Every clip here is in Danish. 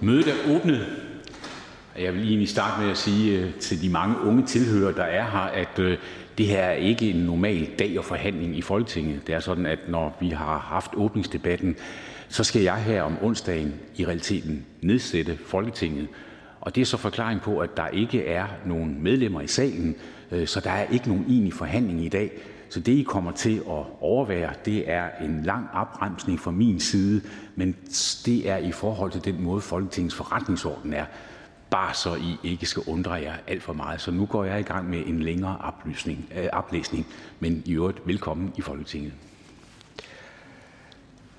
Mødet er åbnet. Jeg vil egentlig starte med at sige øh, til de mange unge tilhørere, der er her, at øh, det her er ikke en normal dag og forhandling i Folketinget. Det er sådan, at når vi har haft åbningsdebatten, så skal jeg her om onsdagen i realiteten nedsætte Folketinget. Og det er så forklaring på, at der ikke er nogen medlemmer i salen, øh, så der er ikke nogen egentlig forhandling i dag. Så det, I kommer til at overvære, det er en lang opremsning fra min side, men det er i forhold til den måde, Folketingets forretningsorden er. Bare så I ikke skal undre jer alt for meget. Så nu går jeg i gang med en længere oplysning, øh, oplæsning, men i øvrigt velkommen i Folketinget.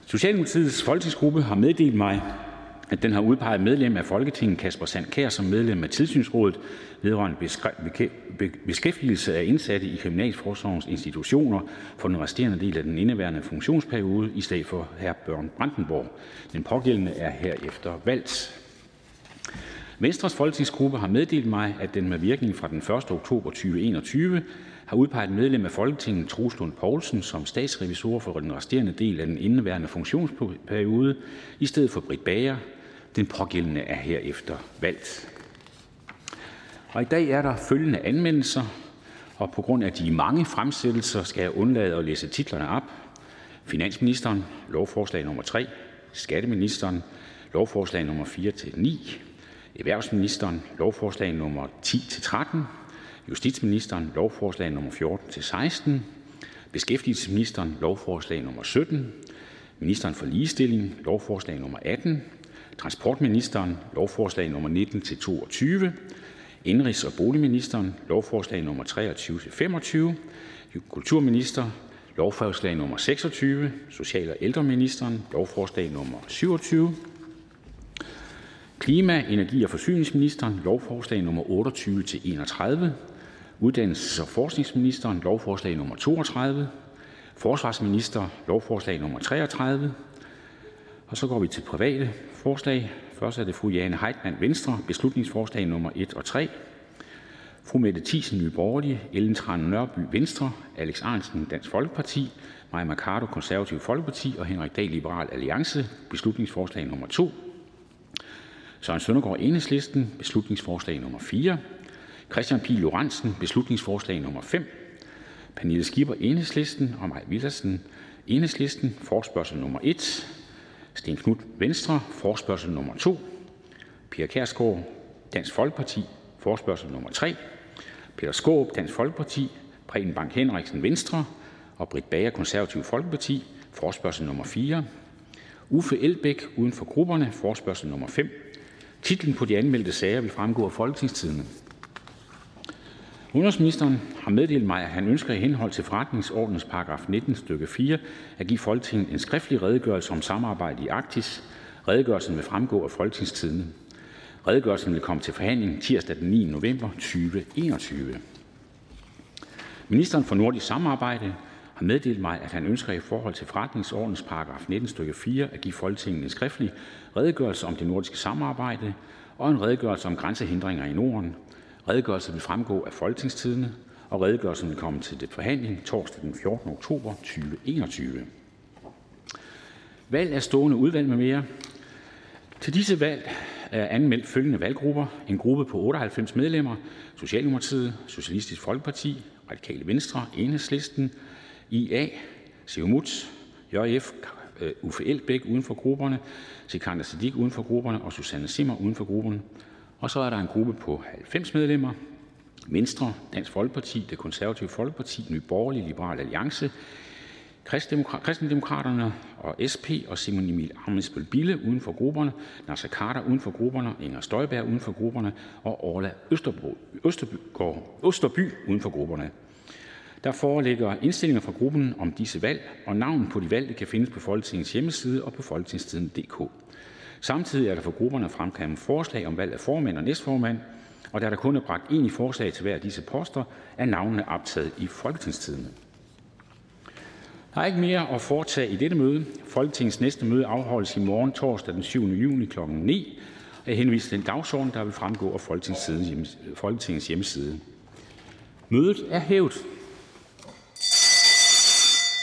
Socialdemokratiets folketingsgruppe har meddelt mig, at den har udpeget medlem af Folketinget Kasper Sandkær som medlem af Tilsynsrådet vedrørende beskæftigelse af indsatte i Kriminalforsorgens institutioner for den resterende del af den indeværende funktionsperiode i stedet for hr. Børn Brandenborg. Den pågældende er herefter valgt. Venstres folketingsgruppe har meddelt mig, at den med virkning fra den 1. oktober 2021 har udpeget medlem af Folketinget Troels Lund Poulsen som statsrevisor for den resterende del af den indeværende funktionsperiode i stedet for Britt Bager. Den pågældende er herefter valgt. Og i dag er der følgende anmeldelser, og på grund af de mange fremsættelser skal jeg undlade at læse titlerne op. Finansministeren, lovforslag nummer 3, Skatteministeren, lovforslag nummer 4-9, Erhvervsministeren, lovforslag nummer 10-13, Justitsministeren, lovforslag nummer 14-16, Beskæftigelsesministeren, lovforslag nummer 17, Ministeren for Ligestilling, lovforslag nummer 18, Transportministeren, lovforslag nummer 19-22, Indenrigs- og boligministeren, lovforslag nummer 23-25, Kulturminister, lovforslag nummer 26, Social- og ældreministeren, lovforslag nummer 27, Klima-, energi- og forsyningsministeren, lovforslag nummer 28-31, Uddannelses- og forskningsministeren, lovforslag nummer 32, Forsvarsminister, lovforslag nummer 33, og så går vi til private forslag. Først er det fru Jane Heitmann, Venstre, beslutningsforslag nummer 1 og 3. Fru Mette Thiesen, Nye Borgerlige, Ellen Trane Nørby, Venstre, Alex Ahrendtsen, Dansk Folkeparti, Maja Mercado, Konservative Folkeparti og Henrik Dahl, Liberal Alliance, beslutningsforslag nummer 2. Søren Søndergaard, Enhedslisten, beslutningsforslag nummer 4. Christian Pihl Lorentzen, beslutningsforslag nummer 5. Pernille Skipper, Enhedslisten og Maj Villersen, Enhedslisten, forspørgsel nummer 1. Sten Knudt, Venstre, forspørgsel nummer 2. Pia Kærsgaard, Dansk Folkeparti, forspørgsel nummer 3. Peter Skaarup, Dansk Folkeparti, Preben Bang Henriksen, Venstre og Britt Bager, Konservative Folkeparti, forspørgsel nummer 4. Uffe Elbæk, uden for grupperne, forspørgsel nummer 5. Titlen på de anmeldte sager vil fremgå af Folketingstidende. Udenrigsministeren har meddelt mig, at han ønsker i henhold til forretningsordenens paragraf 19 stykke 4 at give Folketinget en skriftlig redegørelse om samarbejde i Arktis. Redegørelsen vil fremgå af Folketingstidende. Redegørelsen vil komme til forhandling tirsdag den 9. november 2021. Ministeren for nordisk samarbejde har meddelt mig, at han ønsker i forhold til forretningsordens paragraf 19 stykke 4 at give Folketinget en skriftlig redegørelse om det nordiske samarbejde og en redegørelse om grænsehindringer i Norden. Redegørelsen vil fremgå af Folketingstidende, og redegørelsen vil komme til det forhandling torsdag den 14. oktober 2021. Valg af stående udvalg med mere. Til disse valg er anmeldt følgende valggrupper. En gruppe på 98 medlemmer. Socialdemokratiet, Socialistisk Folkeparti, Radikale Venstre, Enhedslisten, IA, Siumut, JF, øh, Uffe Elbæk uden for grupperne, Sikander Siddiq uden for grupperne og Susanne Simmer uden for grupperne. Og så er der en gruppe på 90 medlemmer. Venstre, Dansk Folkeparti, Det Konservative Folkeparti, Nye Borgerlige, Liberal Alliance, Kristendemokraterne og SP og Simon Emil Ammitzbøll Bille uden for grupperne, Nasser Carter uden for grupperne, Inger Støjberg uden for grupperne og Orla Østerby uden for grupperne. Der foreligger indstillinger fra gruppen om disse valg, og navnet på de valgte kan findes på Folketingets hjemmeside og på folketingstiden.dk. Samtidig er der for grupperne fremkommet forslag om valg af formand og næstformand, og da der kun er bragt én i forslag til hver af disse poster, er navnene optaget i Folketingstidende. Der er ikke mere at foretage i dette møde. Folketingets næste møde afholdes i morgen torsdag den 7. juni kl. 9. Jeg henviser til den dagsorden, der vil fremgå af Folketingets hjemmeside. Mødet er hævet.